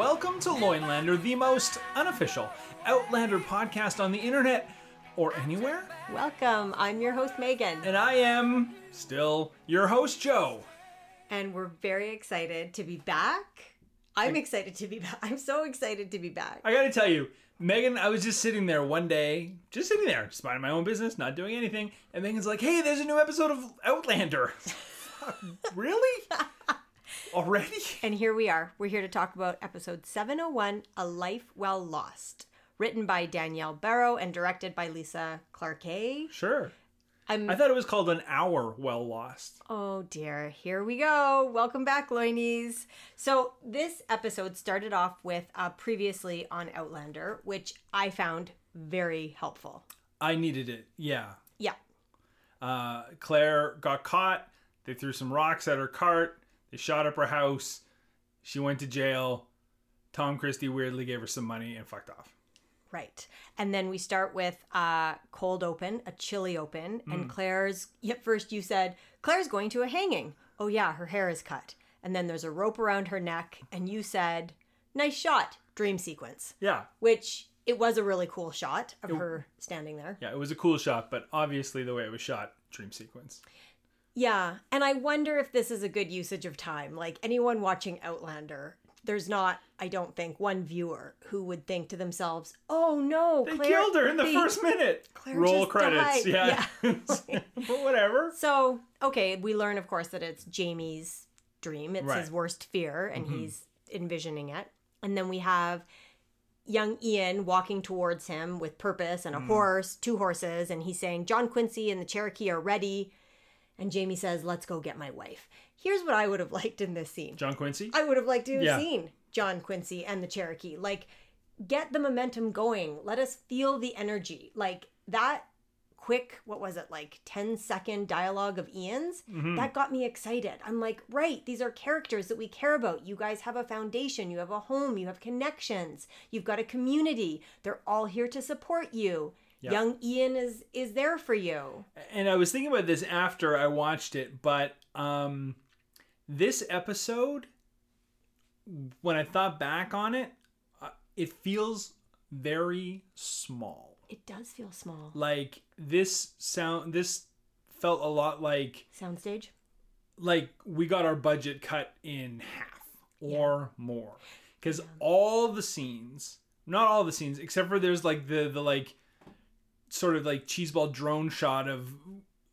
welcome to Loinlander, the most unofficial Outlander podcast on the internet or anywhere. Welcome. I'm your host, Megan. And I am still your host, Joe. And we're very excited to be back. I'm excited to be back. I'm so excited to be back. I gotta tell you, Megan, I was just sitting there one day, just sitting there, just minding my own business, not doing anything, and Megan's like, hey, there's a new episode of Outlander. really? Already? And here we are. We're here to talk about episode 701 A Life Well Lost, written by Danielle Berrow and directed by Lisa Clarke. Sure. I'm, I thought it was called An Hour Well Lost. Oh dear, here we go. Welcome back, Loinies. So, this episode started off with uh, previously on Outlander, which I found very helpful. I needed it, yeah. Yeah. Uh, Claire got caught. They threw some rocks at her cart. They shot up her house. She went to jail. Tom Christie weirdly gave her some money and fucked off. Right. And then we start with a cold open, a chilly open, and mm. Claire's. At first, you said, Claire's going to a hanging. Oh, yeah, her hair is cut. And then there's a rope around her neck, and you said, nice shot, dream sequence, Yeah. which it was a really cool shot of her standing there. Yeah, it was a cool shot, but obviously the way it was shot, dream sequence. Yeah. And I wonder if this is a good usage of time. Like anyone watching Outlander, there's not, I don't think, one viewer who would think to themselves, oh no, They Claire, killed her in the they- first minute. Claire Roll credits. died. Yeah. but whatever. So, okay, we learn, of course, that it's Jamie's dream. It's his Right. Mm-hmm. worst fear, and he's envisioning it. And then we have young Ian walking towards him with purpose and a Mm. horse, two horses, and he's saying, John Quincy and the Cherokee are ready. And Jamie says, Let's go get my wife. Here's what I would have liked in this scene. John Quincy? I would have liked to have Yeah. seen John Quincy and the Cherokee. Like, get the momentum going. Let us feel the energy. Like, that quick, what was it, like 10 second dialogue of Ian's, Mm-hmm. that got me excited. I'm like, right, these are characters that we care about. You guys have a foundation, you have a home, you have connections, you've got a community. They're all here to support you. Young Ian is is there for you. and I was thinking about this after I watched it, but um, this episode, when I thought back on it, uh, it feels very small. It does feel small. Like this sound, this felt a lot like Soundstage? like we got our budget cut in half or more because all the scenes not all the scenes except for there's like the the like sort of like cheeseball drone shot of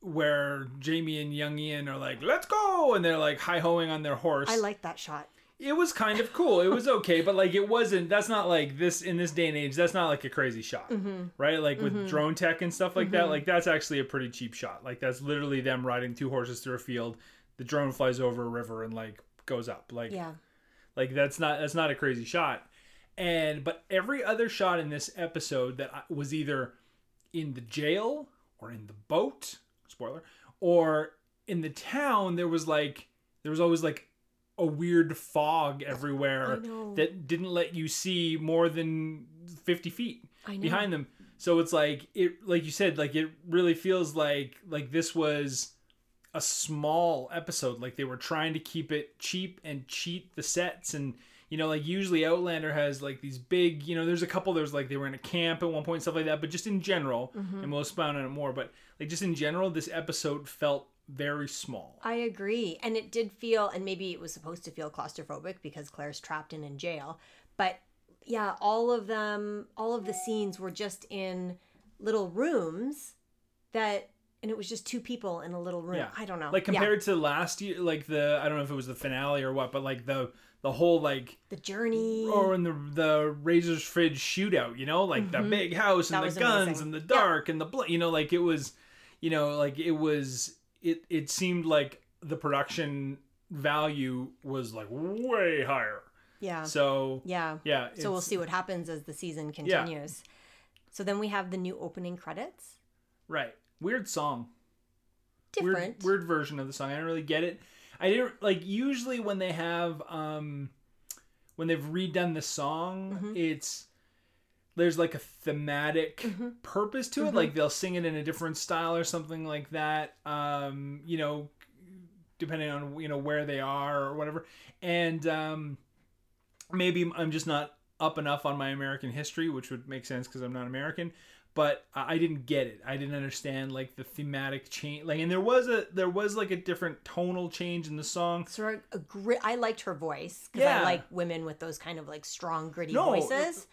where jamie and young ian are like let's go! And they're like hi-hoing on their horse. I like that shot. it was kind of cool. It was okay but like it wasn't that's not like this in this day and age that's not like a crazy shot mm-hmm. right? Like with mm-hmm. drone tech and stuff like that mm-hmm. like that's actually a pretty cheap shot. Like that's literally them riding two horses through a field. The drone flies over a river and like goes up. Like Yeah. like that's not that's not a crazy shot. And but every other shot in this episode that was either in the jail or in the boat spoiler or in the town there was like there was always like a weird fog everywhere that didn't let you see more than 50 feet behind them. So it's like it like you said like it really feels like like this was a small episode. Like they were trying to keep it cheap and cheat the sets and you know like usually outlander has like these big you know there's a couple there's like they were in a camp at one point stuff like that but just in general mm-hmm. and we'll expound on it more but like just in general this episode felt very small I agree. And it did feel, and maybe it was supposed to feel claustrophobic because Claire's trapped in in jail. But yeah, all of them, all of the scenes were just in little rooms that, and it was just two people in a little room. Yeah. I don't know. like Yeah. compared to last year like the i don't know if it was the finale or what but like the the whole like the journey. or in the the Fraser's Ridge shootout you know like the big house and Mm-hmm. That the guns amazing. and the Yeah. dark and the blood you know like it was you know like it was it it seemed like the production value was like way higher yeah. so yeah. yeah So we'll see what happens as the season continues. So then we have the new opening credits. right weird song Different. weird weird version of the song. I don't really get it. I didn't like usually when they have um when they've redone the song, Mm-hmm. it's there's like a thematic purpose to it. Mm-hmm. Like they'll sing it in a different style or something like that. Um, you know, depending on you know where they are or whatever. And um maybe I'm just not up enough on my American history, which would make sense because I'm not American. But I didn't get it. I didn't understand like the thematic change. Like, and there was a there was like a different tonal change in the song. Sort of a grit. I liked her voice because Yeah. I like women with those kind of like strong, gritty No, voices.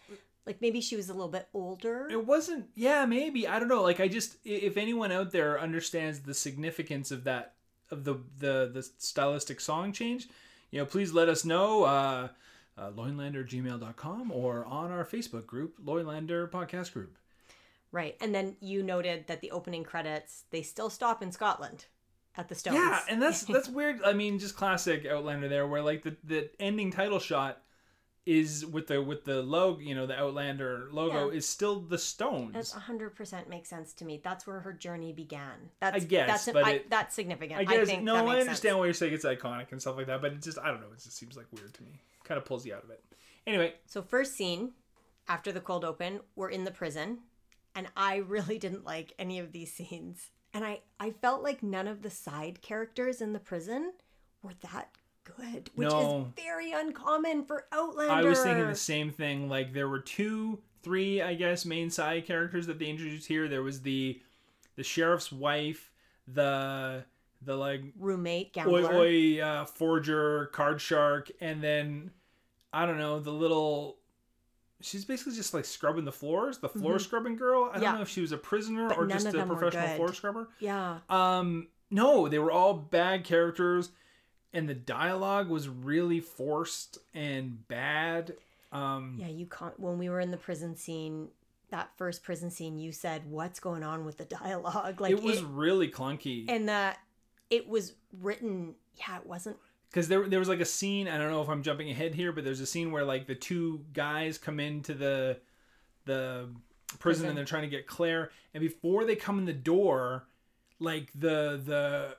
Like maybe she was a little bit older. It wasn't. Yeah, maybe I don't know. Like I just if anyone out there understands the significance of that of the the the stylistic song change, you know, please let us know. Uh, uh, loinlander@gmail.com or on our Facebook group, Loinlander Podcast Group. Right. And then you noted that the opening credits, they still stop in Scotland at the Stones. Yeah, and that's that's weird. I mean, just classic Outlander there, where like the the ending title shot is with the with the logo, you know, the Outlander logo Yeah. is still the Stones. That's 100% makes sense to me. That's where her journey began. That's, I guess, that's, but I- it- that's significant. I guess think no, that I understand sense. why you're saying it's iconic and stuff like that, but it just I don't know. It just seems like weird to me. Kind of pulls you out of it. Anyway, So, first scene after the cold open, we're in the prison, and I really didn't like any of these scenes. And I, I felt like none of the side characters in the prison were that good, which No. is very uncommon for Outlander. I was thinking the same thing. Like there were two, three, I guess, main side characters that they introduced here. There was the the sheriff's wife, the the like roommate oi gambler. oi uh, forger, card shark, and then I don't know the little. She's basically just like scrubbing the floors, the floor scrubbing girl. I Mm-hmm. Yeah. don't know if she was a prisoner But or just a professional floor scrubber. Yeah. Um, no, they were all bad characters, and the dialogue was really forced and bad. Um, Yeah, you can't. When we were in the prison scene, that first prison scene, you said, "What's going on with the dialogue?" Like it was really clunky and that it was written. Yeah, it wasn't. Because there there was like a scene. I don't know if I'm jumping ahead here, but there's a scene where like the two guys come into the the prison, Prison. and they're trying to get Claire, and before they come in the door, like the the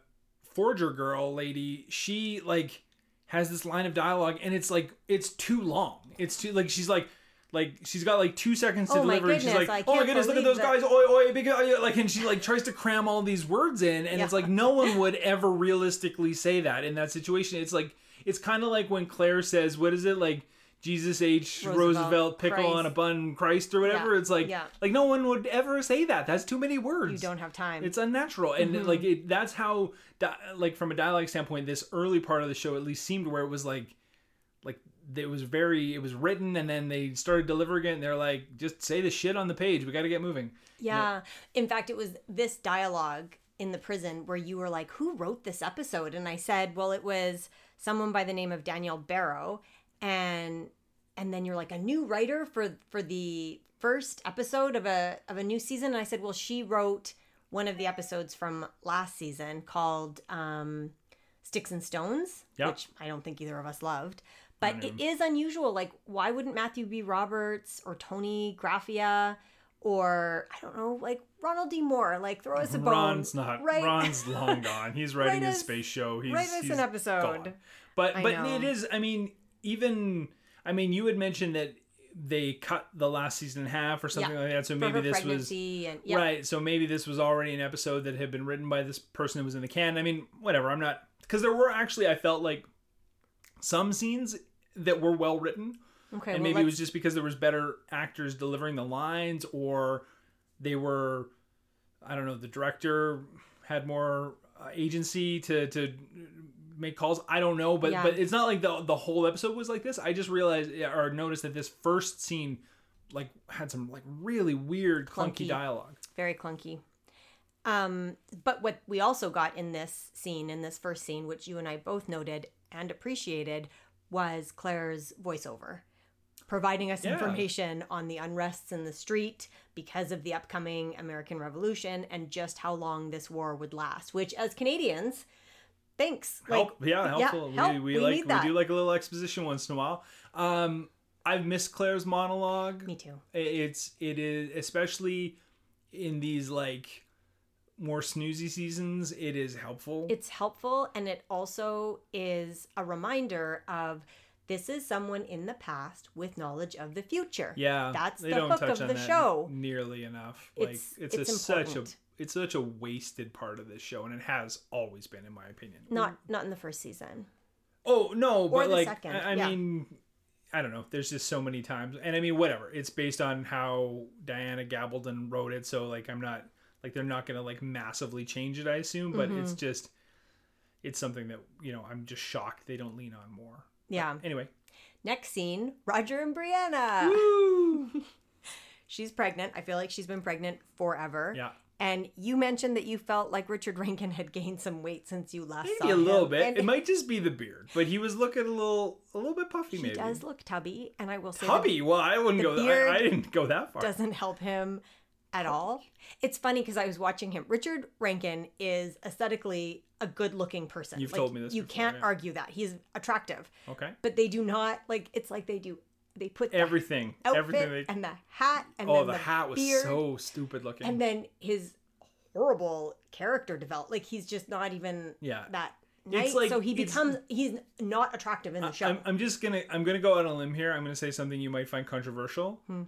forger girl lady, she like has this line of dialogue, and it's like it's too long. It's too like she's like. Like she's got like two seconds to Oh deliver, and she's like, "Oh my goodness, look at those believe guys! Oi, oi, big, oi," like," and she like tries to cram all these words in, and it's like no one would ever realistically say that in that situation. It's like it's kind of like when Claire says, "What is it like?" Jesus H. Roosevelt, Roosevelt, pickle Christ. on a bun, Christ or whatever. Yeah, It's like yeah. like no one would ever say that. That's too many words. You don't have time. It's unnatural, and Mm-hmm. like it, that's how, like from a dialogue standpoint, this early part of the show at least seemed where it was like, like it was very, it was written, and then they started delivering it, and they're like, just say the shit on the page. We got to get moving. yeah. In fact, it was this dialogue in the prison where you were like, "Who wrote this episode?" And I said, "Well, it was someone by the name of Danielle Berrow." And and then you're like, "A new writer for for the first episode of a of a new season." And I said, "Well, she wrote one of the episodes from last season called um, Sticks and Stones, Yep. which I don't think either of us loved." But it is unusual. Like, why wouldn't Matthew B. Roberts or Toni Graphia or I don't know, like Ronald D. Moore, like throw us a bone? Ron's not. Right? Ron's long gone. He's writing his us- space show. He's, write us he's an episode. gone. But I but know. it is. I mean, even I mean, you had mentioned that they cut the last season in half or something Yeah. like that. So maybe this was and yeah, right. So maybe this was already an episode that had been written by this person who was in the can. I mean, whatever. I'm not because there were actually I felt like some scenes that were well written okay. and well, maybe it was just because there was better actors delivering the lines or they were i don't know the director had more uh, agency to to make calls i don't know but Yeah. but it's not like the the whole episode was like this i just realized or noticed that this first scene like had some like really weird clunky, Clunky. dialogue very clunky. Um, but what we also got in this scene, in this first scene, which you and I both noted and appreciated, was Claire's voiceover, providing us Yeah. information on the unrests in the street because of the upcoming American Revolution and just how long this war would last. Which, as Canadians, thanks. help yeah yeah, helpful help. we, we, We like we do like a little exposition once in a while um i've missed claire's monologue Me too. it's it is especially in these like more snoozy seasons it is helpful It's helpful and it also is a reminder of this is someone in the past with knowledge of the future. yeah That's the hook of the show. nearly enough like It's- it's, it's a, such a it's such a wasted part of this show and it has always been in my opinion Not not in the first season. oh no but the like second, i, I yeah. mean I don't know. There's just so many times, and I mean, whatever. It's based on how Diana Gabaldon wrote it, so like I'm not like they're not gonna like massively change it. I assume, but it's Mm-hmm. just it's something that you know I'm just shocked they don't lean on more. Yeah. Anyway, Next scene Roger and Brianna. woo! She's pregnant. I feel like she's been pregnant forever. yeah, And you mentioned that you felt like Richard Rankin had gained some weight since you last saw maybe a him. little bit. And It might just be the beard, but he was looking a little a little bit puffy. he maybe does look tubby, and I will say Tubby. Well, I wouldn't go. That, I, I didn't go that far. doesn't help him at all. It's funny because I was watching him. Richard Rankin is aesthetically a good-looking person. You've Like, told me this You before, can't yeah. argue that he's attractive, Okay. but they do not like. It's like they do. They put the Everything. outfit everything. They, and the hat and oh, the, the, hat was beard, so stupid looking. and then his horrible character develop. Like he's just not even yeah. that It's nice. like- so he becomes he's not attractive in the show. I'm, I'm just gonna I'm gonna go out on a limb here. I'm gonna say something you might find controversial. Hmm.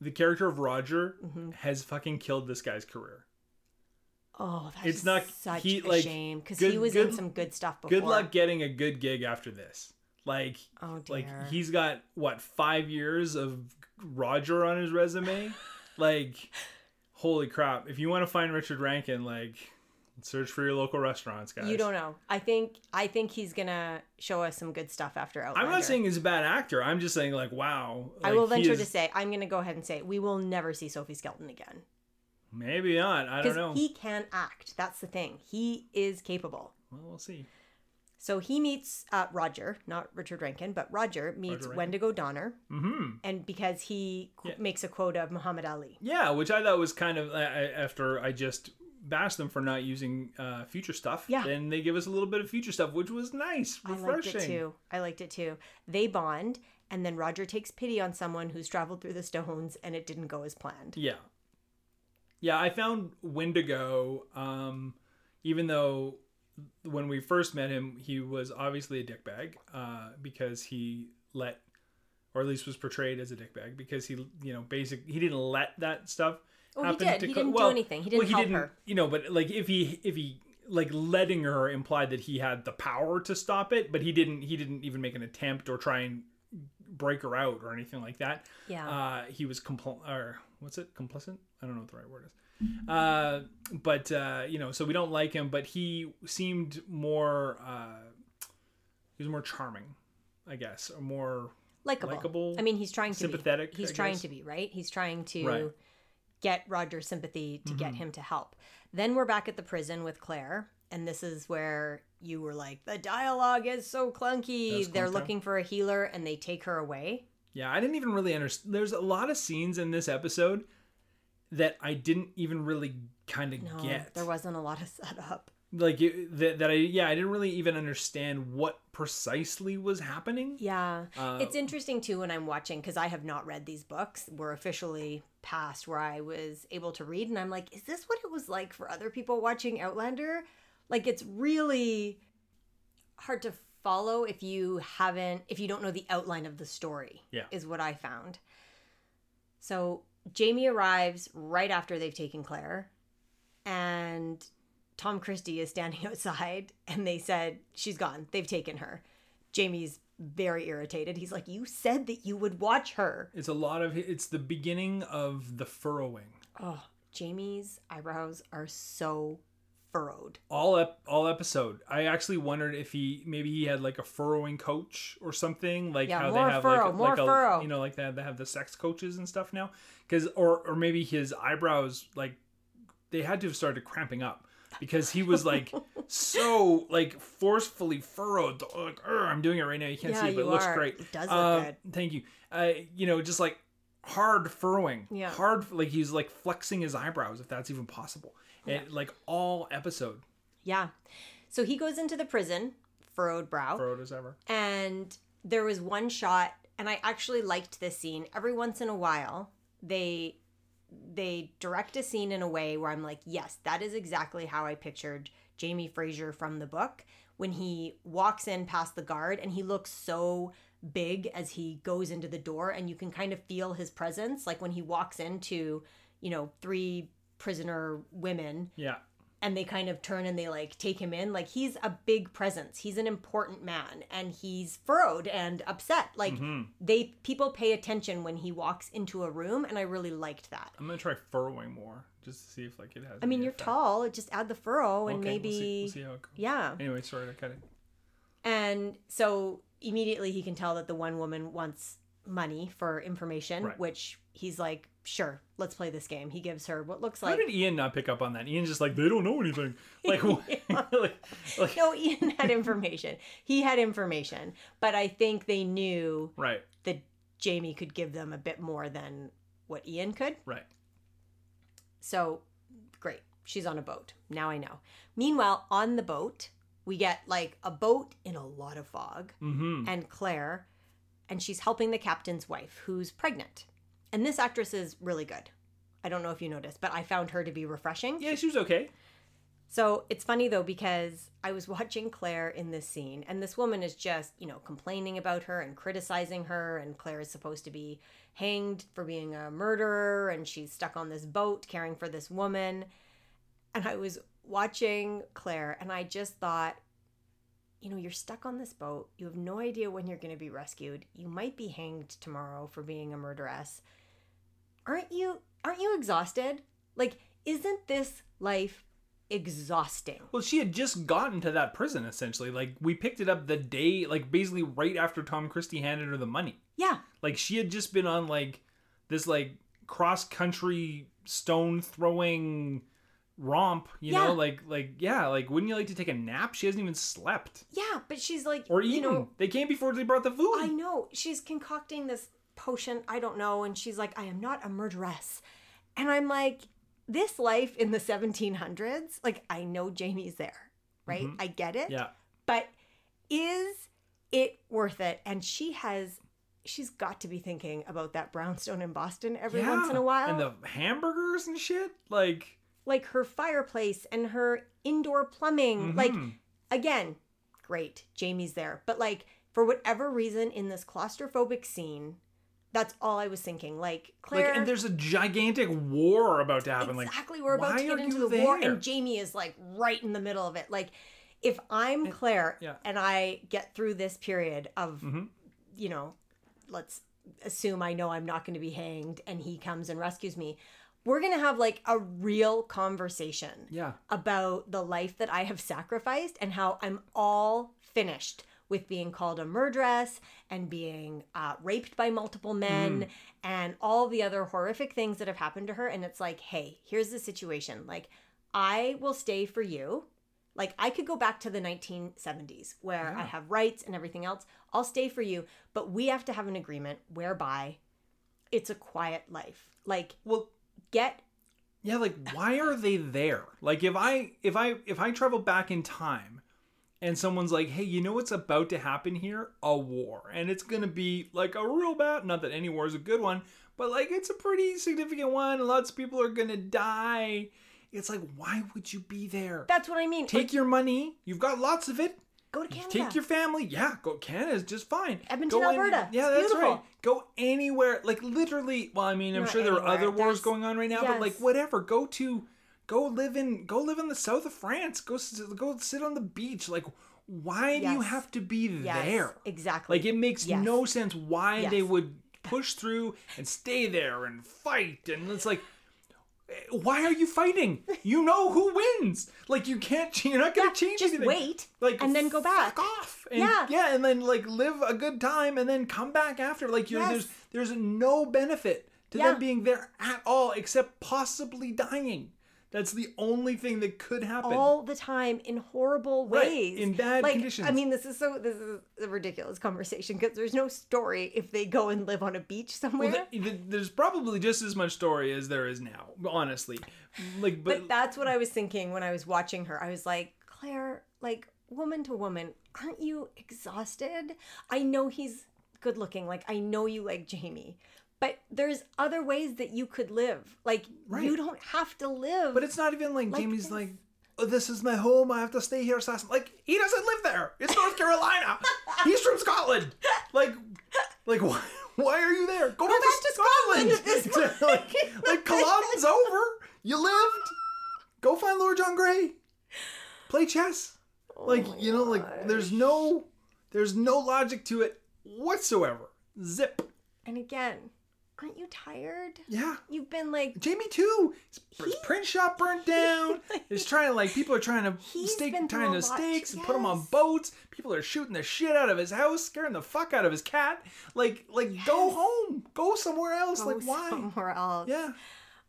The character of Roger Mm-hmm. has fucking killed this guy's career. oh, that's it's not- such he, a like, shame because he was in some good stuff before. Good luck getting a good gig after this. Like Oh dear. like he's got what five years of Roger on his resume. like holy crap! If you want to find Richard Rankin, like search for your local restaurants, guys. you don't know. I think I think he's gonna show us some good stuff after Outlander. I'm not saying he's a bad actor. I'm just saying like wow. I will venture is- to say I'm gonna go ahead and say we will never see Sophie Skelton again maybe not. I don't know. he can act. That's the thing. He is capable. well, we'll see. So he meets uh, Roger, not Richard Rankin, but Roger meets Roger. Wendigo Donner, Hmm. and because he qu- Yeah. makes a quote of Muhammad Ali. Yeah, which I thought was kind of uh, after I just bashed them for not using uh, future stuff. Yeah. Then they give us a little bit of future stuff, which was nice, refreshing. I liked it too. I liked it too. They bond, and then Roger takes pity on someone who's traveled through the stones, and it didn't go as planned. Yeah. Yeah, I found Wendigo, um, even though when we first met him, he was obviously a dickbag uh, because he let, or at least was portrayed as a dickbag because he, you know, basic he didn't let that stuff. Oh, he did. He co- didn't do anything. He didn't well, he help didn't, her. You know, but like if he if he like letting her implied that he had the power to stop it, but he didn't. He didn't even make an attempt or try and break her out or anything like that. Yeah. Uh, he was compl- or what's it complicit? I don't know what the right word is. Uh, but uh, you know, so we don't like him, but he seemed more. Uh, he was more charming, I guess, or more likable, I mean, he's trying to sympathetic, Be. He's I trying guess. to be right. He's trying to Right. Mm-hmm. get Roger's sympathy to get him to help. Then we're back at the prison with Claire, and this is where you were like, the dialogue is so clunky. They're looking for a healer, and they take her away. Yeah, I didn't even really understand. There's a lot of scenes in this episode that I didn't even really kind of No, get. there wasn't a lot of setup. Like it, that, that I yeah I didn't really even understand what precisely was happening. Yeah. Uh, it's interesting too when I'm watching because I have not read these books. We're officially past where I was able to read, and I'm like, is this what it was like for other people watching Outlander? Like, it's really hard to follow if you haven't, if you don't know the outline of the story, Yeah. is what I found. So Jamie arrives right after they've taken Claire, and Tom Christie is standing outside, and they said, She's gone. They've taken her. Jamie's very irritated. He's like, You said that you would watch her. It's a lot of it's the beginning of the furrowing. Oh, Jamie's eyebrows are so furrowed. All ep- all episode. I actually wondered if he maybe he had like a furrowing coach or something like Yeah, how they have furrow, like, more like a, furrow. you know like that they have the sex coaches and stuff now because or or maybe his eyebrows like they had to have started cramping up because he was like so like forcefully furrowed like I'm doing it right now you can't Yeah, see it but it looks are. great It does look Um, good. thank you uh you know just like hard furrowing Yeah. hard like he's like flexing his eyebrows if that's even possible and like all episode Yeah. So he goes into the prison, furrowed brow. furrowed as ever and there was one shot and i actually liked this scene every once in a while they they direct a scene in a way where i'm like yes that is exactly how i pictured jamie fraser from the book. When he walks in past the guard and he looks so big as he goes into the door and you can kind of feel his presence like when he walks into you know three prisoner women yeah and they kind of turn and they like take him in. Like he's a big presence. He's an important man and he's furrowed and upset. Like Mm-hmm. they people pay attention when he walks into a room and I really liked that. I'm gonna try furrowing more just to see if like it has. I mean, you're tall, just add the furrow and Okay, maybe we'll see, we'll see how it goes. yeah. Anyway, sorry to cut it. And so immediately he can tell that the one woman wants money for information, Right. which he's like, "Sure, let's play this game." He gives her what looks like. How did Ian not pick up on that? Ian's just like they don't know anything. Like, what- like, like No, Ian had information. He had information, but I think they knew right, that Jamie could give them a bit more than what Ian could. right. So, great. She's on a boat. Now I know. Meanwhile, on the boat, we get like a boat in a lot of fog Mm-hmm. and Claire, and she's helping the captain's wife who's pregnant. And this actress is really good. I don't know if you noticed, but I found her to be refreshing. Yeah, she was okay. So it's funny though because I was watching Claire in this scene, and this woman is just, you know, complaining about her and criticizing her, and Claire is supposed to be hanged for being a murderer, and she's stuck on this boat caring for this woman. And I was watching Claire, and I just thought, you know, you're stuck on this boat. You have no idea when you're going to be rescued. You might be hanged tomorrow for being a murderess. Aren't you? Aren't you exhausted? Like, isn't this life exhausting? Well, she had just gotten to that prison essentially. Like we picked it up the day, like basically right after Tom Christie handed her the money. Yeah, Like she had just been on like this like cross country stone throwing romp. You Yeah. know, like like yeah, like wouldn't you like to take a nap? She hasn't even slept yeah, but she's like, or eaten. you know, they came before they brought the food. I know she's concocting this potion. I don't know, and she's like, I am not a murderess, and I'm like, this life in the 1700s. Like, I know Jamie's there, right? I get it. Mm-hmm. yeah. but is it worth it? And she has. She's got to be thinking about that brownstone in Boston every yeah. once in a while. And the hamburgers and shit. Like like her fireplace and her indoor plumbing. Like mhm. again, great, Jamie's there. But like for whatever reason in this claustrophobic scene, that's all I was thinking. Like Claire like and there's a gigantic war about to happen. Like exactly we're about to get into the war there? and Jamie is like right in the middle of it. Like if I'm Claire yeah. and I get through this period of Mhm. you know, let's assume I know I'm not going to be hanged and he comes and rescues me. We're going to have like a real conversation yeah. about the life that I have sacrificed and how I'm all finished with being called a murderess and being uh, raped by multiple men and all the other horrific things that have happened to her. And it's like, hey, here's the situation. Like, I will stay for you. Like, I could go back to the 1970s where I have rights and everything else. I'll stay for you. But we have to have an agreement whereby it's a quiet life. Like, Well, get yeah, like why are they there? Like if I if I if I travel back in time and someone's like, "Hey, you know what's about to happen here? A war." And it's to be like a real bad, not that any war is a good one, but like it's a pretty significant one. Lots of people are to die. It's like, why would you be there? that's what I mean. Take your money. You've got lots of it. Go to Canada. Take your family. Yeah, go. Canada Canada's just fine. Edmonton, Go Alberta. yeah, It's that's beautiful. right. Go anywhere. Like literally. Well, I mean, I'm Not sure there are other wars There's- going on right now, but like whatever. Go to, go live in, go live in the south of France. Go, go sit on the beach. Like, why do you have to be Yes, there? exactly. Like, it makes Yes. no sense why they would push through and stay there and fight. And it's like. Why are you fighting? You know who wins. Like you can't. You're not gonna Yeah, change just anything wait like and then go back. fuck off and, Yeah. yeah and then like live a good time and then come back after like you're Yes. there's there's no benefit to Yeah. them being there at all except possibly dying that's the only thing that could happen all the time in horrible Right, ways in bad like, conditions. I mean, this is so this is a ridiculous conversation because there's no story if they go and live on a beach somewhere. Well, th- th- there's probably just as much story as there is now honestly like but, but that's what I was thinking when I was watching her. I was like, Claire, like woman to woman, aren't you exhausted? I know he's good looking. Like I know you like Jamie. But there's other ways that you could live. Like Right. you don't have to live. but it's not even like, Like Jamie's this. like oh, this is my home I have to stay here assassin like he doesn't live there it's North Carolina he's from Scotland like like why why are you there go, back, back to to Scotland this like, like Culloden's over you lived Go find Lord John Grey. Play chess. Like Oh you know, like there's no, there's no logic to it whatsoever. Zip. And again, aren't you tired? Yeah. You've been like Jamie too. His, print shop burnt down. He's trying to like people are trying to stake tying to stakes and put him on boats. People are shooting the shit out of his house, scaring the fuck out of his cat. Like like go home. Go somewhere else. go like why? somewhere else. Yeah.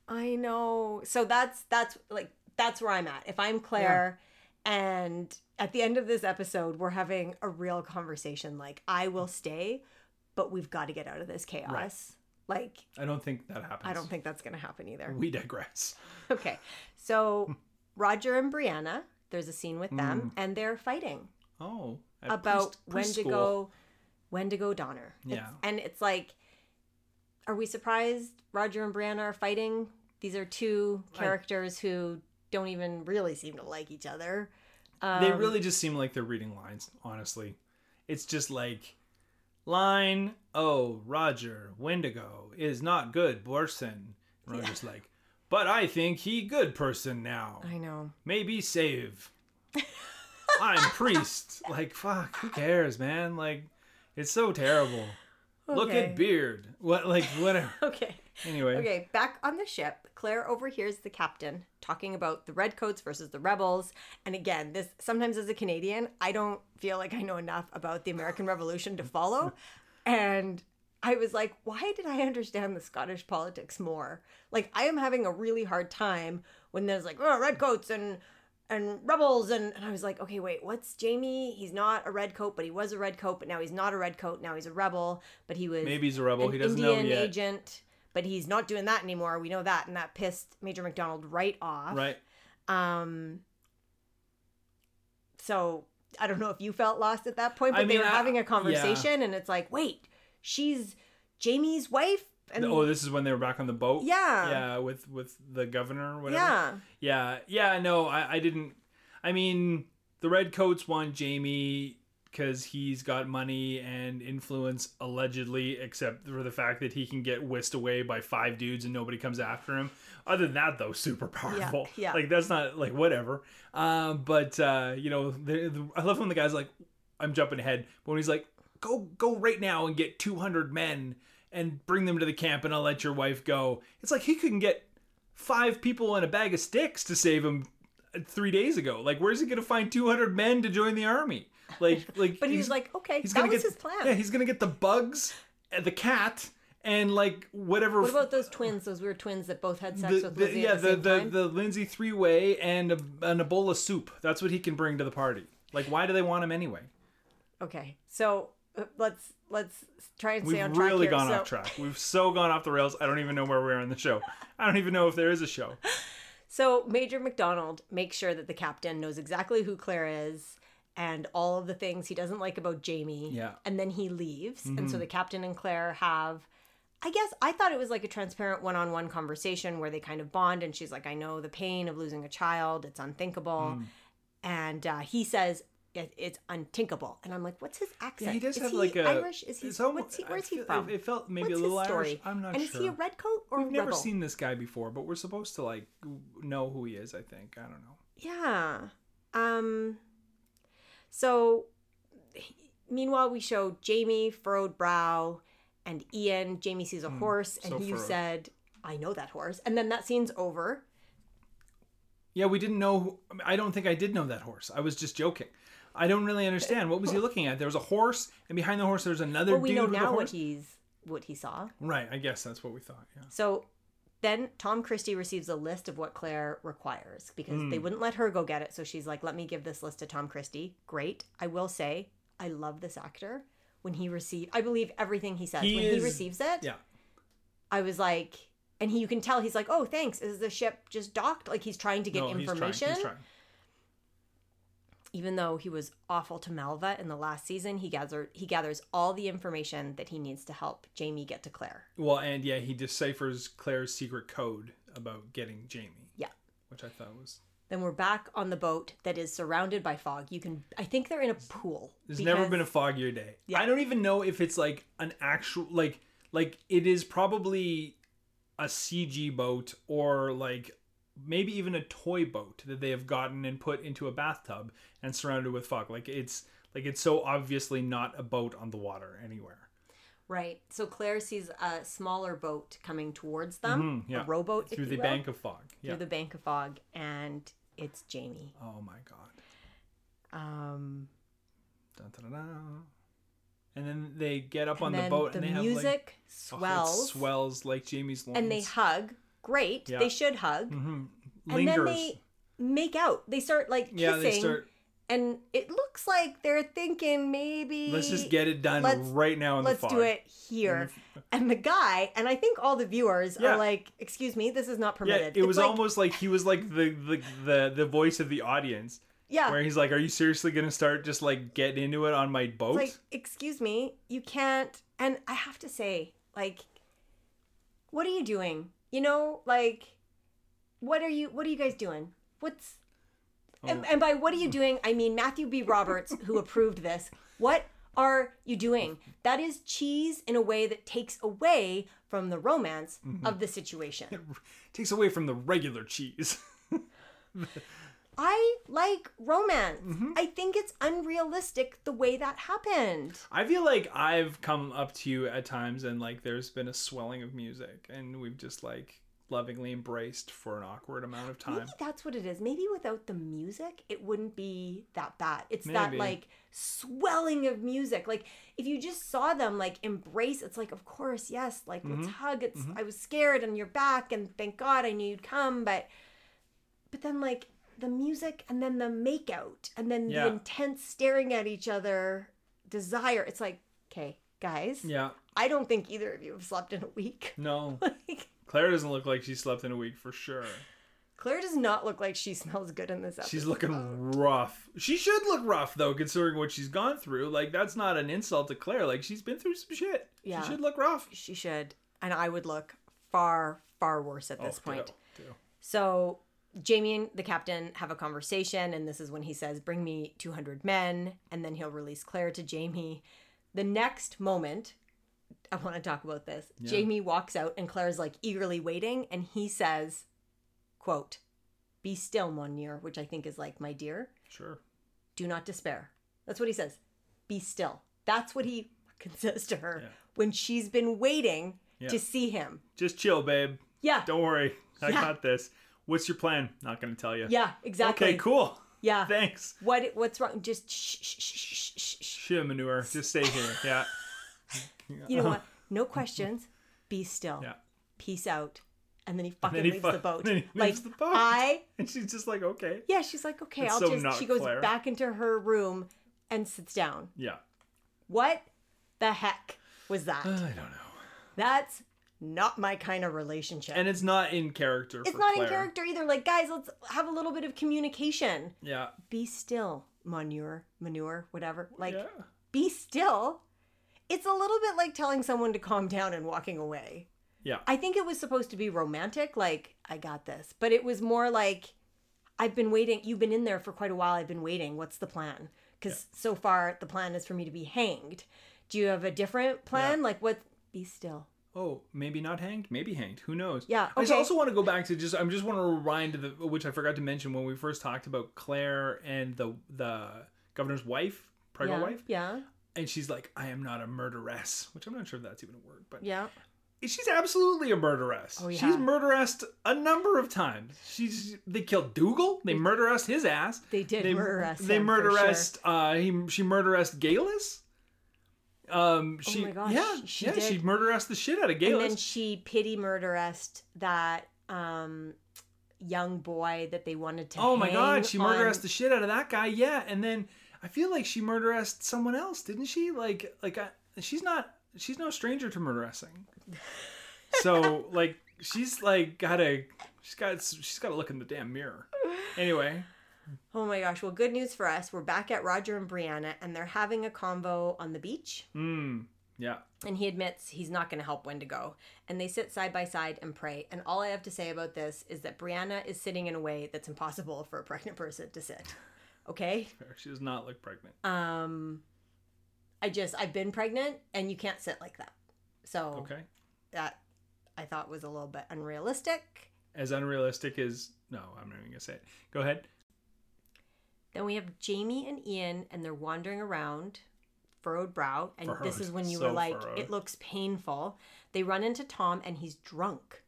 I know. So that's that's like that's where I'm at. If I'm Claire and at the end of this episode we're having a real conversation like I will stay, but we've got to get out of this chaos. Like I don't think that happens. I don't think that's going to happen either. we digress. Okay. So Roger and Brianna, there's a scene with Mm. them and they're fighting Oh. about pre- when to go when to go Donner. It's- Yeah. and it's like are we surprised Roger and Brianna are fighting? These are two I- characters who don't even really seem to like each other. Um, They really just seem like they're reading lines, honestly. It's just like line, oh, Roger, Wendigo is not good person. Roger's like, but I think he good person now. I know. Maybe save. I'm priest. Like, fuck, who cares, man? Like, it's so terrible. Look at Beard. What, like, whatever. Okay. Anyway. Okay, back on the ship, Claire overhears the captain talking about the redcoats versus the rebels. And again, this sometimes as a Canadian, I don't feel like I know enough about the American Revolution to follow. And I was like, why did I understand the Scottish politics more? Like I am having a really hard time when there's like, oh, redcoats and and rebels and, and I was like, okay, wait, what's Jamie? He's not a redcoat, but he was a redcoat, but now he's not a redcoat, now he's a rebel, but he was Maybe he's a rebel. an He doesn't Indian know yet. agent, but he's not doing that anymore. We know that, and that pissed Major McDonald right off. Right. Um. So I don't know if you felt lost at that point, but I they mean, were I- having a conversation, and it's like, wait, she's Jamie's wife, and Oh, this is when they were back on the boat? Yeah. Yeah, with, with the governor or whatever. yeah, Yeah, yeah, no, I, I didn't. I mean, the Redcoats want Jamie because he's got money and influence, allegedly, except for the fact that he can get whisked away by five dudes and nobody comes after him. Other than that, though, super powerful. yeah. yeah. Like, that's not, like, whatever. Um, but, uh, you know, the, the, I love when the guy's like, I'm jumping ahead, but when he's like, go, go right now and get 200 men and bring them to the camp and I'll let your wife go. It's like he couldn't get five people and a bag of sticks to save him three days ago. Like, where's he gonna find 200 men to join the army? Like, like, but he he's- like, okay, he's that gonna was get his plan. Yeah, he's gonna get the bugs, and the cat, and like whatever. what about those twins? Those weird twins that both had sex the, with the- yeah, at the, the same the, the Lindsay three way and a, an Ebola soup. That's what he can bring to the party. Like, why do they want him anyway? Okay, so uh, let's let's try and stay We've on track We've really here. gone So- off track. We've so gone off the rails. I don't even know where we are in the show. I don't even know if there is a show. So Major McDonald makes sure that the captain knows exactly who Claire is and all of the things he doesn't like about Jamie. Yeah. And then he leaves. And Mm-hmm. so the captain and Claire have I guess I thought it was like a transparent one-on-one conversation where they kind of bond and she's like I know the pain of losing a child. It's unthinkable. Mm. And uh, he says it, it's unthinkable. And I'm like, what's his accent? Yeah, he does is have he like a Irish? Is he what's he where's he from? It felt maybe What's a little story? Irish. I'm not and sure. And is he a redcoat or We've never seen this guy before, but we're supposed to like know who he is. I think I don't know. Yeah. Um so meanwhile we show Jamie furrowed brow and Ian Jamie sees a horse and so you furrowed. said I know that horse and then that scene's over. Yeah, we didn't know. Who, I don't think I did know that horse. I was just joking. I don't really understand. What was he looking at? There was a horse, and behind the horse, there's another Well we dude know now what he's what he saw. Right. I guess that's what we thought. Yeah. So then Tom Christie receives a list of what Claire requires because Hmm. they wouldn't let her go get it. So she's like, let me give this list to Tom Christie. Great. I will say, I love this actor. When he received, I believe everything he says. He when he receives it, Yeah. I was like, and he, you can tell he's like, oh, thanks. Is the ship just docked? Like he's trying to get No, he's trying, information. He's trying. Even though he was awful to Malva in the last season, he gathered he gathers all the information that he needs to help Jamie get to Claire. Well, and yeah, he deciphers Claire's secret code about getting Jamie. Yeah. Which I thought was. Then we're back on the boat that is surrounded by fog. You can, I think they're in a pool. There's never been a foggier day. Yeah. I don't even know if it's like an actual like like it is probably a CG boat or like maybe even a toy boat that they have gotten and put into a bathtub and surrounded with fog. Like it's like it's so obviously not a boat on the water anywhere. Right. So Claire sees a smaller boat coming towards them, Mhm, yeah. a rowboat if Through the will, bank of fog. through the bank of fog, and it's Jamie. Oh my god. Um, Dun, dun, dun. And then they get up on the boat the and they have music like oh, swells, swells like Jamie's loins. and they hug. Great. Yeah. They should hug. hmm And then they make out. They start like kissing, yeah, they start. and it looks like they're thinking maybe Let's just get it done right now in let's the fog. do it here. And the guy, and I think all the viewers Yeah. are like, "Excuse me, this is not Yeah, permitted." it It's was like- almost like he was like the, the the the voice of the audience, yeah. where he's like, "Are you seriously gonna start just like getting into it on my boat?" It's like, excuse me, you can't. And I have to say, like, what are you doing? You know, like, what are you? What are you guys doing? What's and, Oh. and by what are you doing? I mean Matthew B. Roberts, who approved this. What are you doing? That is cheese in a way that takes away from the romance Mm-hmm. of the situation. takes away from the regular cheese. I like romance. Mm-hmm. I think it's unrealistic the way that happened. I feel like I've come up to you at times and like there's been a swelling of music and we've just like lovingly embraced for an awkward amount of time. Maybe that's what it is. Maybe without the music, it wouldn't be that bad. It's that like swelling of music. Like if you just saw them like embrace, it's like, of course, yes, like let's Mm-hmm. hug. It's I was scared and you're back and thank God I knew you'd come, but but then like the music and then the make out and then Yeah. the intense staring at each other desire. It's like, okay, guys, Yeah. I don't think either of you have slept in a week. No. like Claire doesn't look like she slept in a week for sure. Claire does not look like she smells good in this episode. She's looking rough. She should look rough though, considering what she's gone through. Like that's not an insult to Claire. Like she's been through some shit. Yeah. She should look rough. she should and i would look far far worse at oh, this Oh, point ditto, ditto. so jamie and the captain have a conversation and this is when he says bring me 200 men and then he'll release claire to jamie the next moment i want to talk about this jamie walks out and claire's like eagerly waiting and he says quote be still monsieur which i think is like my dear Sure. do not despair that's what he says be still that's what he says to her Yeah. when she's been waiting Yeah. to see him Just chill, babe. yeah Don't worry. I Yeah. got this. What's your plan? Not gonna tell you. Yeah, exactly. Okay, cool. Yeah. Thanks. What what's wrong? Just shh, shh, shh, shh, shh. Shit manure. Just stay here. Yeah. You know what? No questions. Be still. Yeah. Peace out. And then he fucking then he leaves fu- the boat. then he like leaves the boat. I And she's just like, okay. yeah, she's like, okay, It's I'll so just. She goes Claire. back into her room and sits down. Yeah. What the heck was that? I don't know. That's not my kind of relationship. And it's not in character. it's not Claire. in character either. Like, guys, let's have a little bit of communication. Yeah. Be still, manure, manure, whatever. Like, yeah. be still. It's a little bit like telling someone to calm down and walking away. Yeah. I think it was supposed to be romantic, like, I got this. But it was more like, I've been waiting. You've been in there for quite a while. I've been waiting. What's the plan? Because so far, the plan is for me to be hanged. Do you have a different plan? Like, what? Be still. Oh, maybe not hanged. Maybe hanged. Who knows? Yeah, I just also want to go back to just. I am just want to rewind to the which I forgot to mention when we first talked about Claire and the the governor's wife, pregnant yeah. wife, Yeah. and she's like, "I am not a murderess," which I'm not sure if that's even a word, but Yeah. she's absolutely a murderess. Oh, yeah. She's murderessed a number of times. She's they killed Dougal. They murderessed his ass. They did They murderess They murderessed. Uh, he she murderessed Geillis. Um, she Oh my gosh, yeah she- she yeah she did. murderessed the shit out of Gail. And then she pity murderessed that um, young boy that they wanted to Oh my god, she on- murderessed the shit out of that guy. Yeah, and then I feel like she murderessed someone else, didn't she? Like like I, she's not she's no stranger to murderessing. So like she's like gotta she's got she's got to look in the damn mirror. Anyway, Oh my gosh. Well, good news for us. We're back at Roger and Brianna, and they're having a convo on the beach. mm, yeah. And he admits he's not going to help Wendigo. And they sit side by side and pray. And all I have to say about this is that Brianna is sitting in a way that's impossible for a pregnant person to sit. Okay? She does not look pregnant. Um, I just, I've been pregnant, and you can't sit like that. So Okay. that I thought was a little bit unrealistic. as unrealistic as no, I'm not even gonna say it. Go ahead. Then we have Jamie and Ian, and they're wandering around, furrowed brow. And this is when you So were like, furrowed. it looks painful. They run into Tom, and he's drunk.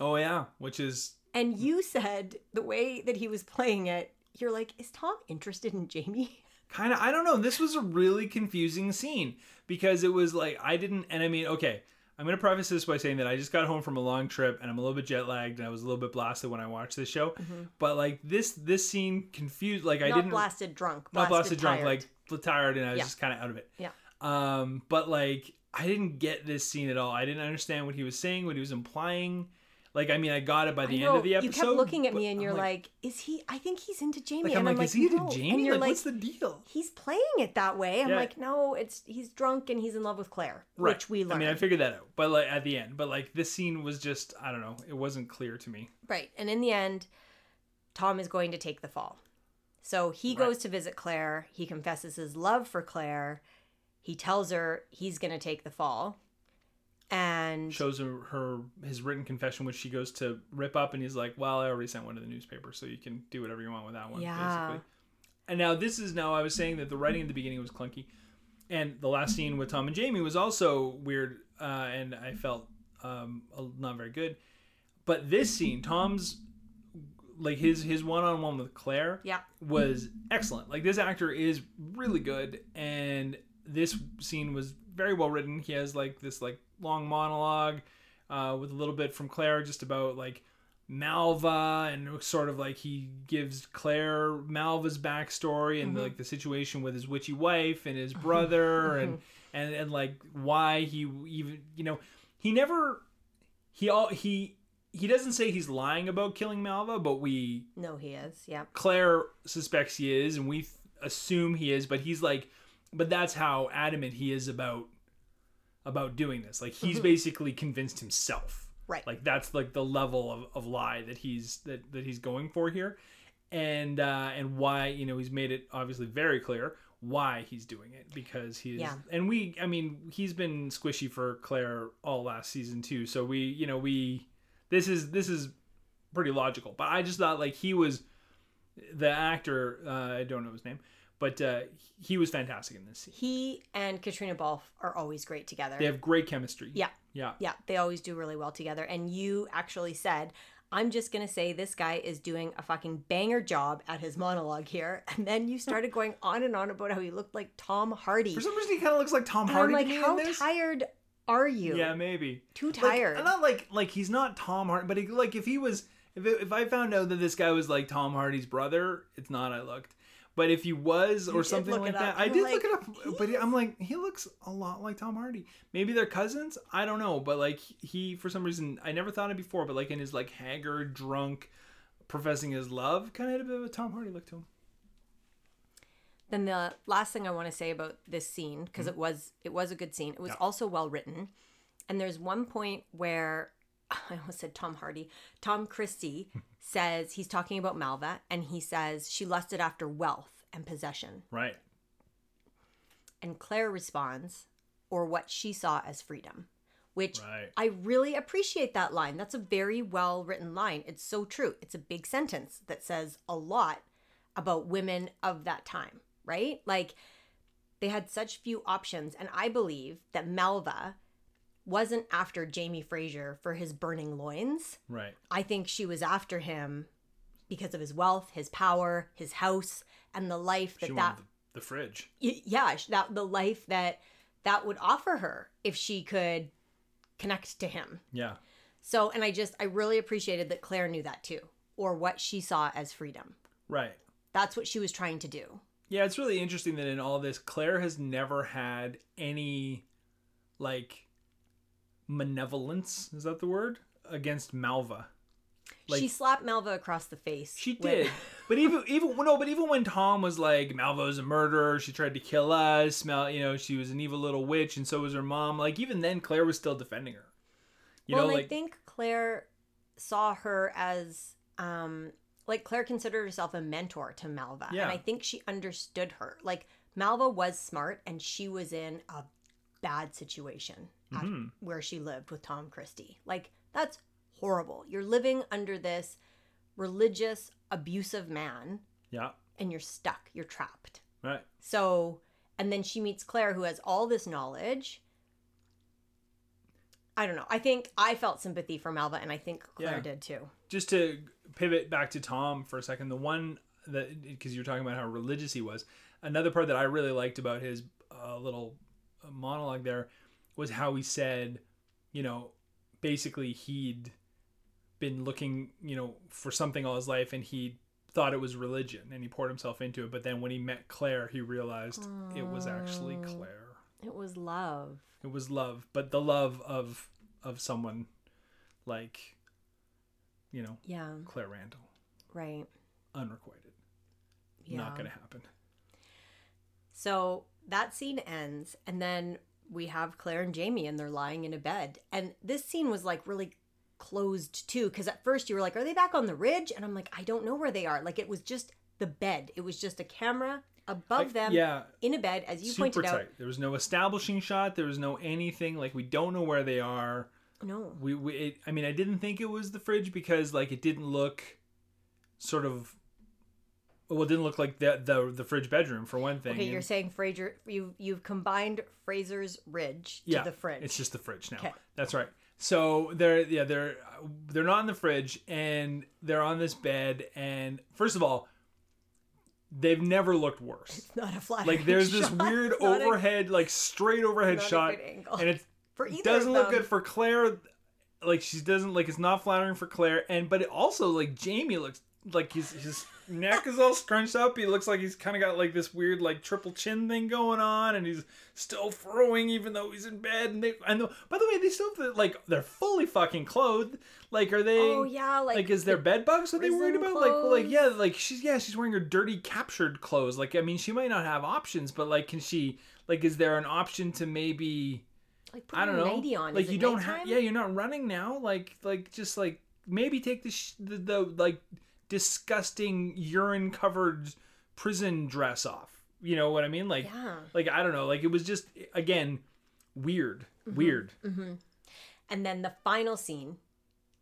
Oh yeah, which is And you said the way that he was playing it, you're like, is Tom interested in Jamie? kind of I don't know. This was a really confusing scene because it was like I didn't and I mean, okay, I'm going to preface this by saying that I just got home from a long trip and I'm a little bit jet lagged and I was a little bit blasted when I watched this show. But like this this scene confused like I Not didn't blasted drunk. not Blasted, blasted drunk like tired and I was Yeah. just kind of out of it. Yeah. Um but like I didn't get this scene at all. I didn't understand what he was saying, what he was implying. Like I mean, I got it by the end of the episode. You kept looking at me and you're like, is he? I think he's into Jamie. like, and I'm like, like, is he no. into And Jamie? you're Like, like, what's the deal? he's playing it that way. I'm Yeah. like, no, it's he's drunk and he's in love with Claire, Right. which we I mean, I figured that out, but like at the end, but like this scene was just, I don't know, it wasn't clear to me. right. And in the end, Tom is going to take the fall. So he Right. goes to visit Claire. He confesses his love for Claire. He tells her he's going to take the fall. And Shows her, her his written confession, which she goes to rip up, and he's like, "Well, I already sent one to the newspaper, so you can do whatever you want with that one." Yeah. Basically. And now this is now I was saying that the writing at the beginning was clunky, and the last scene with Tom and Jamie was also weird, uh, and I felt um, not very good. But this scene, Tom's like his his one on one with Claire, yeah, was excellent. Like this actor is really good, and this scene was very well written. He has like this like long monologue uh, with a little bit from Claire just about like Malva and sort of like he gives Claire Malva's backstory and like the situation with his witchy wife and his brother and and and like why he even you know he never he all he he doesn't say he's lying about killing Malva, but we no, he is. Yeah, Claire suspects he is, and we th- assume he is, but he's like, but that's how adamant he is about about doing this. Like he's basically convinced himself. Right. Like that's like the level of, of lie that he's that, that he's going for here. And uh and why, you know, he's made it obviously very clear why he's doing it because he is Yeah. and we I mean, he's been squishy for Claire all last season too. So we, you know, we this is this is pretty logical. But I just thought like he was the actor, uh, I don't know his name, but uh, he was fantastic in this scene. he and Caitríona Balfe are always great together. They have great chemistry. Yeah. Yeah. Yeah, they always do really well together. And you actually said, I'm just going to say this guy is doing a fucking banger job at his monologue here. And then you started going on and on about how he looked like Tom Hardy. For some reason, he kind of looks like Tom and I'm Hardy like, to how tired are you? Yeah, maybe. Too tired. Like, not like like he's not Tom Hardy, but he, like if he was, if it, if I found out that this guy was like Tom Hardy's brother, it's not. I looked. But if he was or did something like that. I did like, look it up. But I'm like, he looks a lot like Tom Hardy. Maybe they're cousins. I don't know. But like he, for some reason, I never thought it before. But like in his like haggard, drunk, professing his love, kind of had a bit of a Tom Hardy look to him. Then the last thing I want to say about this scene because it was it was a good scene. It was Mm-hmm. Yeah. also well written. And there's one point where I almost said Tom Hardy. Tom Christie says he's talking about Malva and he says she lusted after wealth and possession. Right. And Claire responds, or what she saw as freedom, which Right. I really appreciate that line. That's a very well written line. It's so true. It's a big sentence that says a lot about women of that time, right? Like they had such few options. And I believe that Malva wasn't after Jamie Fraser for his burning loins. Right. I think she was after him because of his wealth, his power, his house, and the life that She that the, the fridge. yeah that the life that that would offer her if she could connect to him Yeah. so and i just i really appreciated that claire knew that too or what she saw as freedom Right. that's what she was trying to do Yeah, it's really interesting that in all this, Claire has never had any like malevolence. Is that the word? Against Malva. Like- she slapped malva across the face She did. but even even no, but even when Tom was like, Malva's a murderer, she tried to kill us, Mal you know, she was an evil little witch, and so was her mom. Like even then Claire was still defending her. You well know, like i think claire saw her as um like claire considered herself a mentor to malva Yeah. and i think she understood her like malva was smart and she was in a bad situation at Mhm. where she lived with tom christie like that's horrible. You're living under this religious, abusive man Yeah. and you're stuck. You're trapped. Right. So, and then she meets Claire, who has all this knowledge. I don't know. I think I felt sympathy for Malva, and I think Claire Yeah. did too. just to pivot back to Tom for a second, the one that because you were talking about how religious he was, another part that I really liked about his uh, little monologue there was how he said, you know, basically he'd been looking, you know, for something all his life and he thought it was religion and he poured himself into it, but then when he met Claire, he realized it was actually oh. Claire. It was love. It was love, but the love of of someone like you know, Yeah, Claire Randall. right. unrequited. Yeah. Not gonna happen. So that scene ends, and then we have Claire and Jamie, and they're lying in a bed. And this scene was like really closed too, because at first you were like, "Are they back on the ridge?" And I'm like, "I don't know where they are." Like it was just the bed. It was just a camera above Like, them yeah, in a bed, as you super pointed tight. out. There was no establishing shot. There was no anything. Like we don't know where they are. No, We, we it, I mean, I didn't think it was the fridge because like it didn't look sort of. Well, it didn't look like the the the fridge bedroom for one thing. okay, you're saying Fraser. You you've combined Fraser's ridge to yeah, the fridge. It's just the fridge now. Okay. That's right. So they're yeah they're they're not in the fridge and they're on this bed and first of all, they've never looked worse. It's not a flat. Like there's this weird It's not a- overhead, like straight overhead not a shot, good angle. and it doesn't look good for Claire. Like she doesn't like it's not flattering for Claire, and but it also like Jamie looks like his his neck is all scrunched up. He looks like he's kind of got like this weird like triple chin thing going on, and he's still throwing even though he's in bed. And they and the, by the way, they still have the- like they're fully fucking clothed. Like are they? Oh yeah, like, like, is there the- bed bugs that they worried about? Like, like yeah, like she's yeah, she's wearing her dirty captured clothes. Like, I mean, she might not have options, but like, can she? Like, is there an option to maybe? like put I don't a know. on. Like, Is you don't have. Yeah, you're not running now. Like, like just like maybe take the sh- the, the like disgusting urine covered prison dress off. You know what I mean? Like, Yeah. like I don't know. Like, it was just again weird, Mm-hmm. weird. And then the final scene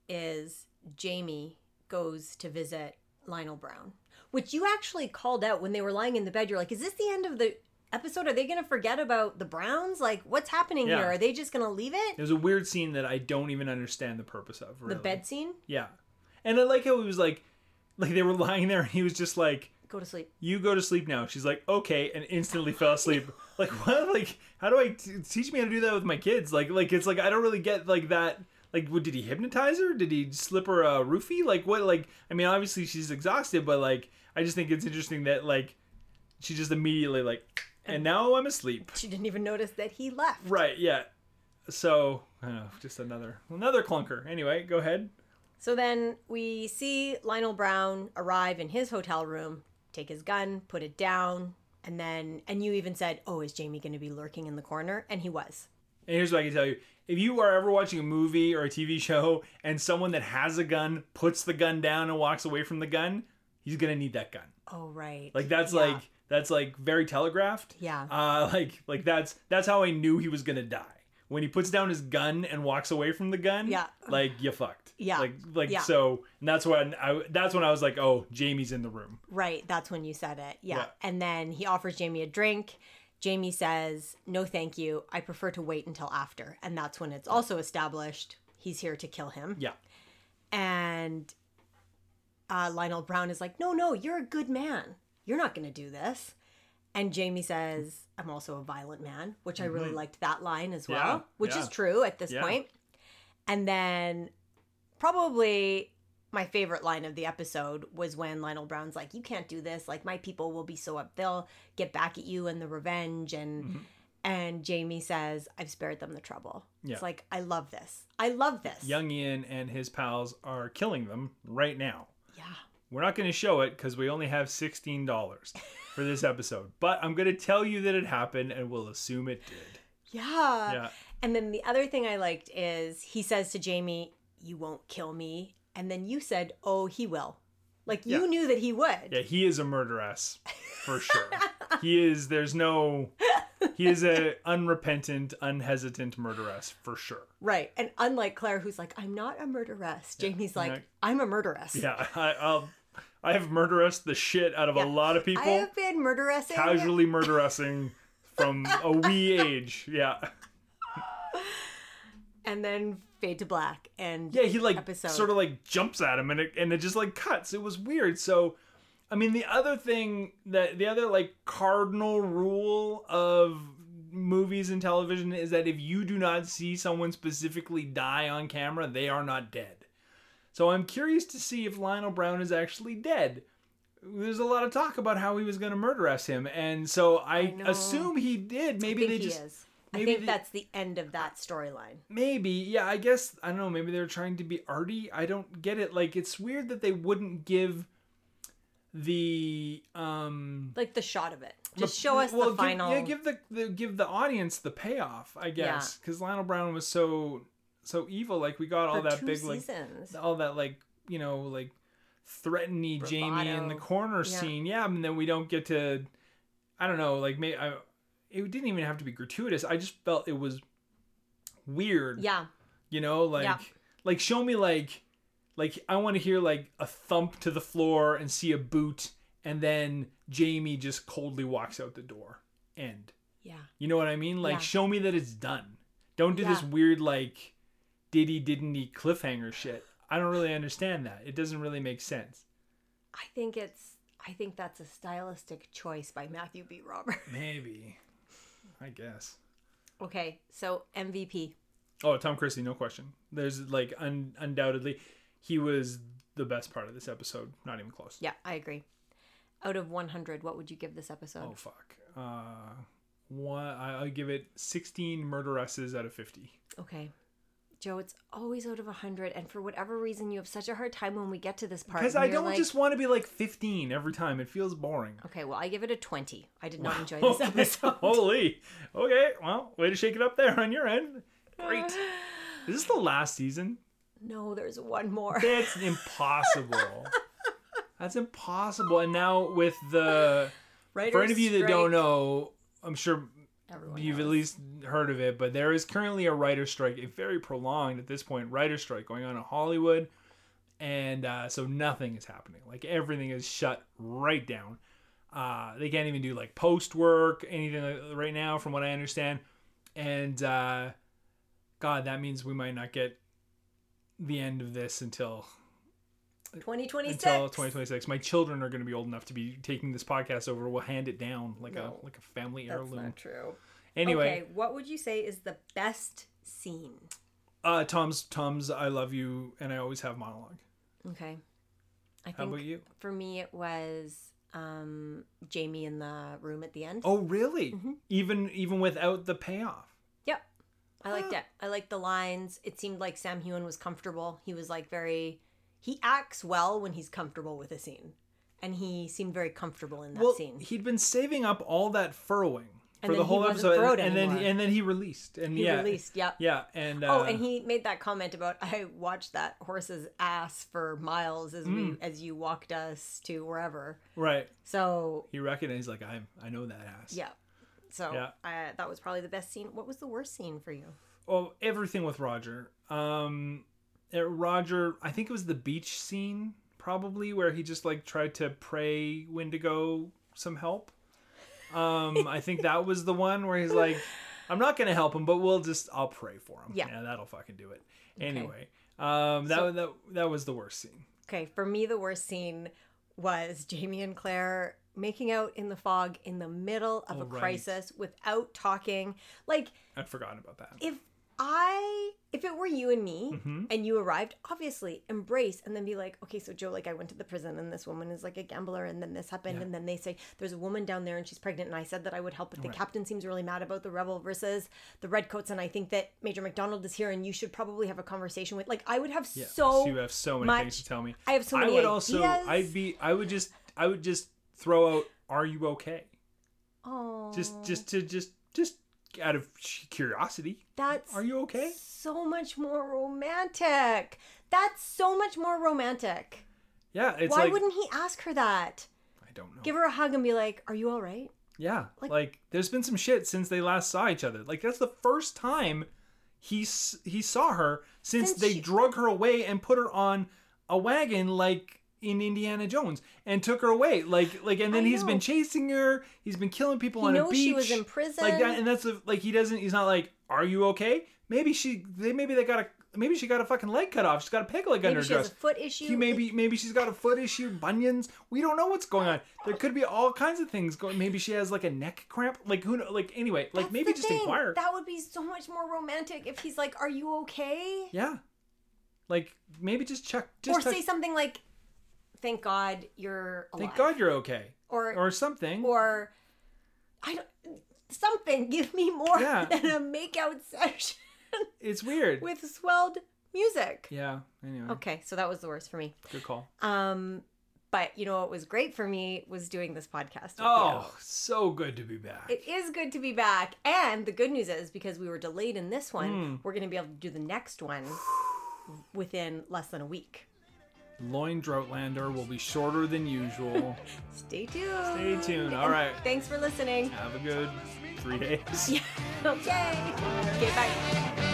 is Jamie goes to visit Lionel Brown, which you actually called out when they were lying in the bed. You're like, is this the end of the episode? Are they going to forget about the Browns? Like, what's happening Yeah. here? Are they just going to leave it? It was a weird scene that I don't even understand the purpose of. Really. The bed scene? Yeah, and I like how he was like, like they were lying there, and he was just like, Go to sleep. "You go to sleep now." She's like, "Okay," and instantly fell asleep. Like what? Like how do I t- teach me how to do that with my kids? Like like it's like I don't really get like that. Like what did he hypnotize her? Did he slip her a roofie? Like what? Like I mean, obviously she's exhausted, but like I just think it's interesting that like she just immediately like, and now I'm asleep. She didn't even notice that he left. Right? Yeah. So I don't know, just another another clunker. Anyway, go ahead. So then we see Lionel Brown arrive in his hotel room, take his gun, put it down, and then, and you even said, Oh, is Jamie going to be lurking in the corner? And he was. And here's what I can tell you. If you are ever watching a movie or a TV show and someone that has a gun puts the gun down and walks away from the gun, he's gonna need that gun. Oh, right. Like that's Yeah. like that's like very telegraphed. Yeah. Uh like like that's that's how I knew he was gonna die. When he puts down his gun and walks away from the gun, Yeah. like you fucked. Yeah. Like like Yeah. so and that's when I that's when I was like, "Oh, Jamie's in the room." Right, that's when you said it. Yeah. Yeah. And then he offers Jamie a drink. Jamie says, "No, thank you. I prefer to wait until after." And that's when it's also established he's here to kill him. Yeah. And uh, Lionel Brown is like, "No, no, you're a good man. You're not going to do this." And Jamie says, "I'm also a violent man," which I really liked that line as well, Mm-hmm. Yeah, which yeah. is true at this point. And then probably my favorite line of the episode was when Lionel Brown's like, "You can't do this. Like my people will be so up. They'll get back at you and the revenge." And Mm-hmm. and Jamie says, "I've spared them the trouble." Yeah. It's like I love this. I love this. Young Ian and his pals are killing them right now. Yeah. We're not going to show it because we only have $16 for this episode. But I'm going to tell you that it happened and we'll assume it did. Yeah. Yeah. And then the other thing I liked is he says to Jamie, "You won't kill me." And then you said, "Oh, he will." Like you Yeah. knew that he would. Yeah, he is a murderess for sure. he is, there's no, he is a unrepentant, unhesitant murderess for sure. Right. And unlike Claire, who's like, I'm not a murderess, Jamie's like, like- I'm a murderess. Yeah, I, I'll, I have murderous the shit out of Yeah. a lot of people. I have been murderessing. casually murderessing from a wee age. Yeah. And then fade to black. And Yeah, he like Episode. sort of like jumps at him and it and it just like cuts. It was weird. So I mean the other thing that the other like cardinal rule of movies and television is that if you do not see someone specifically die on camera, they are not dead. So I'm curious to see if Lionel Brown is actually dead. There's a lot of talk about how he was going to murder us him, and so I, know. assume he did. I Maybe think they he just is. I think they- that's the end of that storyline. Maybe, yeah, I guess I don't know, maybe they're trying to be arty. I don't get it. Like it's weird that they wouldn't give the um Like the shot of it. the- Just show us well, the give- final. Yeah, give the, the give the audience the payoff, I guess. Cuz Lionel Brown was so so evil like we got all for that big like all that like, you know, like threatening Jamie in the corner Yeah. scene. Yeah, and then we don't get to I don't know, like may I it didn't even have to be gratuitous. I just felt it was weird yeah. you know like Yeah. like show me like like i want to hear like a thump to the floor and see a boot and then jamie just coldly walks out the door end Yeah. you know what i mean like Yeah. show me that it's done don't do this weird like did he didn't he cliffhanger shit i don't really understand that it doesn't really make sense I think it's I think that's a stylistic choice by Matthew B. Robert. maybe i guess okay, so MVP. oh tom christie no question there's like un- undoubtedly he was the best part of this episode not even close Yeah, I agree. Out of 100, what would you give this episode? Oh fuck. Uh, one. I- I'll give it 16 murderesses out of 50. Okay. Joe, it's always out of 100, and for whatever reason, you have such a hard time when we get to this part. Because I don't like- just want to be like 15 every time. It feels boring. Okay, well, I give it a 20. I did not enjoy this episode. Holy. Okay. Well, way to shake it up there on your end. Great. Is this the last season? no, there's one more. That's impossible. That's impossible. And now with the Writer's for any of you that strike. don't know, I'm sure Everyone you've at least heard of it, but there is currently a writer strike, a very prolonged at this point writer strike going on in Hollywood, and uh, so nothing is happening. Like everything is shut right down. Uh, they can't even do like post work, anything like- right now, from what I understand. And uh, God, that means we might not get the end of this until 2026. until 2026. My children are going to be old enough to be taking this podcast over. We'll hand it down like No, a like a family heirloom. That's not true. Anyway, Okay, what would you say is the best scene? Uh, Tom's Tom's I love you and I always have monologue. Okay. I How about you? for me it was um, Jamie in the room at the end. Oh, really? Mm-hmm. Even even without the payoff. Yep. I liked it. I liked the lines. It seemed like Sam Heughan was comfortable. He was like very he acts well when he's comfortable with a scene. And he seemed very comfortable in that Well, scene. he'd been saving up all that furrowing for the whole episode, furrowed and then and then he released, and He yeah, released, yeah. yeah, and uh, Oh, and he made that comment about I watched that horse's ass for miles as Mm. we as you walked us to wherever. right. So He recognized like I I know that ass. yeah, so Yeah. I, that was probably the best scene. What was the worst scene for you? Oh, everything with Roger. Um, Roger. I think it was the beach scene probably where he just like tried to pray Wendigo some help. Um, I think that was the one where he's like, "I'm not gonna help him, but we'll just I'll pray for him. Yeah. that'll fucking do it." Anyway, um, that So- that that was the worst scene. Okay, for me the worst scene was Jamie and Claire making out in the fog in the middle of Oh, a right. crisis without talking. Like I'd forgotten about that. if I if it were you and me Mm-hmm. and you arrived, obviously embrace and then be like, okay, so Joe, like I went to the prison and this woman is like a gambler and then this happened Yeah. and then they say there's a woman down there and she's pregnant and I said that I would help, but the captain seems really mad about the rebel versus the redcoats and I think that Major MacDonald is here and you should probably have a conversation with like I would have Yeah, so you have so many much- things to tell me. I have so many I would also. I'd be. I would just. I would just throw out. Are you okay? oh Just. Just to just. Just out of curiosity. that's Are you okay? so much more romantic. That's so much more romantic. Yeah. It's Why like. wouldn't he ask her that? I don't know. Give her a hug and be like, "Are you all right?" Yeah, like, there's been some shit since they last saw each other. Like that's the first time he he saw her since, Since they she- drug her away and put her on a wagon like in Indiana Jones and took her away. Like like and then he's been chasing her. He's been killing people He on a knows beach. she was in prison. Like that and that's like he doesn't he's not like are you okay? Maybe she they maybe they got a maybe she got a fucking leg cut off. She's got a peg leg under Maybe her she has dress. a foot issue. He maybe maybe she's got a foot issue, bunions. We don't know what's going on. There could be all kinds of things going. Maybe she has like a neck cramp. Like who? know Like anyway. Like That's maybe the just thing. inquire. That would be so much more romantic if he's like, "Are you okay?" yeah. Like maybe just check. Just or check- say something like, "Thank God you're alive." Thank God you're okay, Or or something. or I don't something. Give me more Yeah. than a makeout session it's weird. with swelled music. yeah. Anyway, Okay, so that was the worst for me. good call. Um, but you know what was great for me was doing this podcast. Oh, you. so good to be back. It is good to be back. And the good news is because we were delayed in this one, Hmm. we're going to be able to do the next one within less than a week. Loin Droughtlander will be shorter than usual. Stay tuned. Stay tuned. All right. Thanks for listening. Have a good three days. okay. Okay, bye.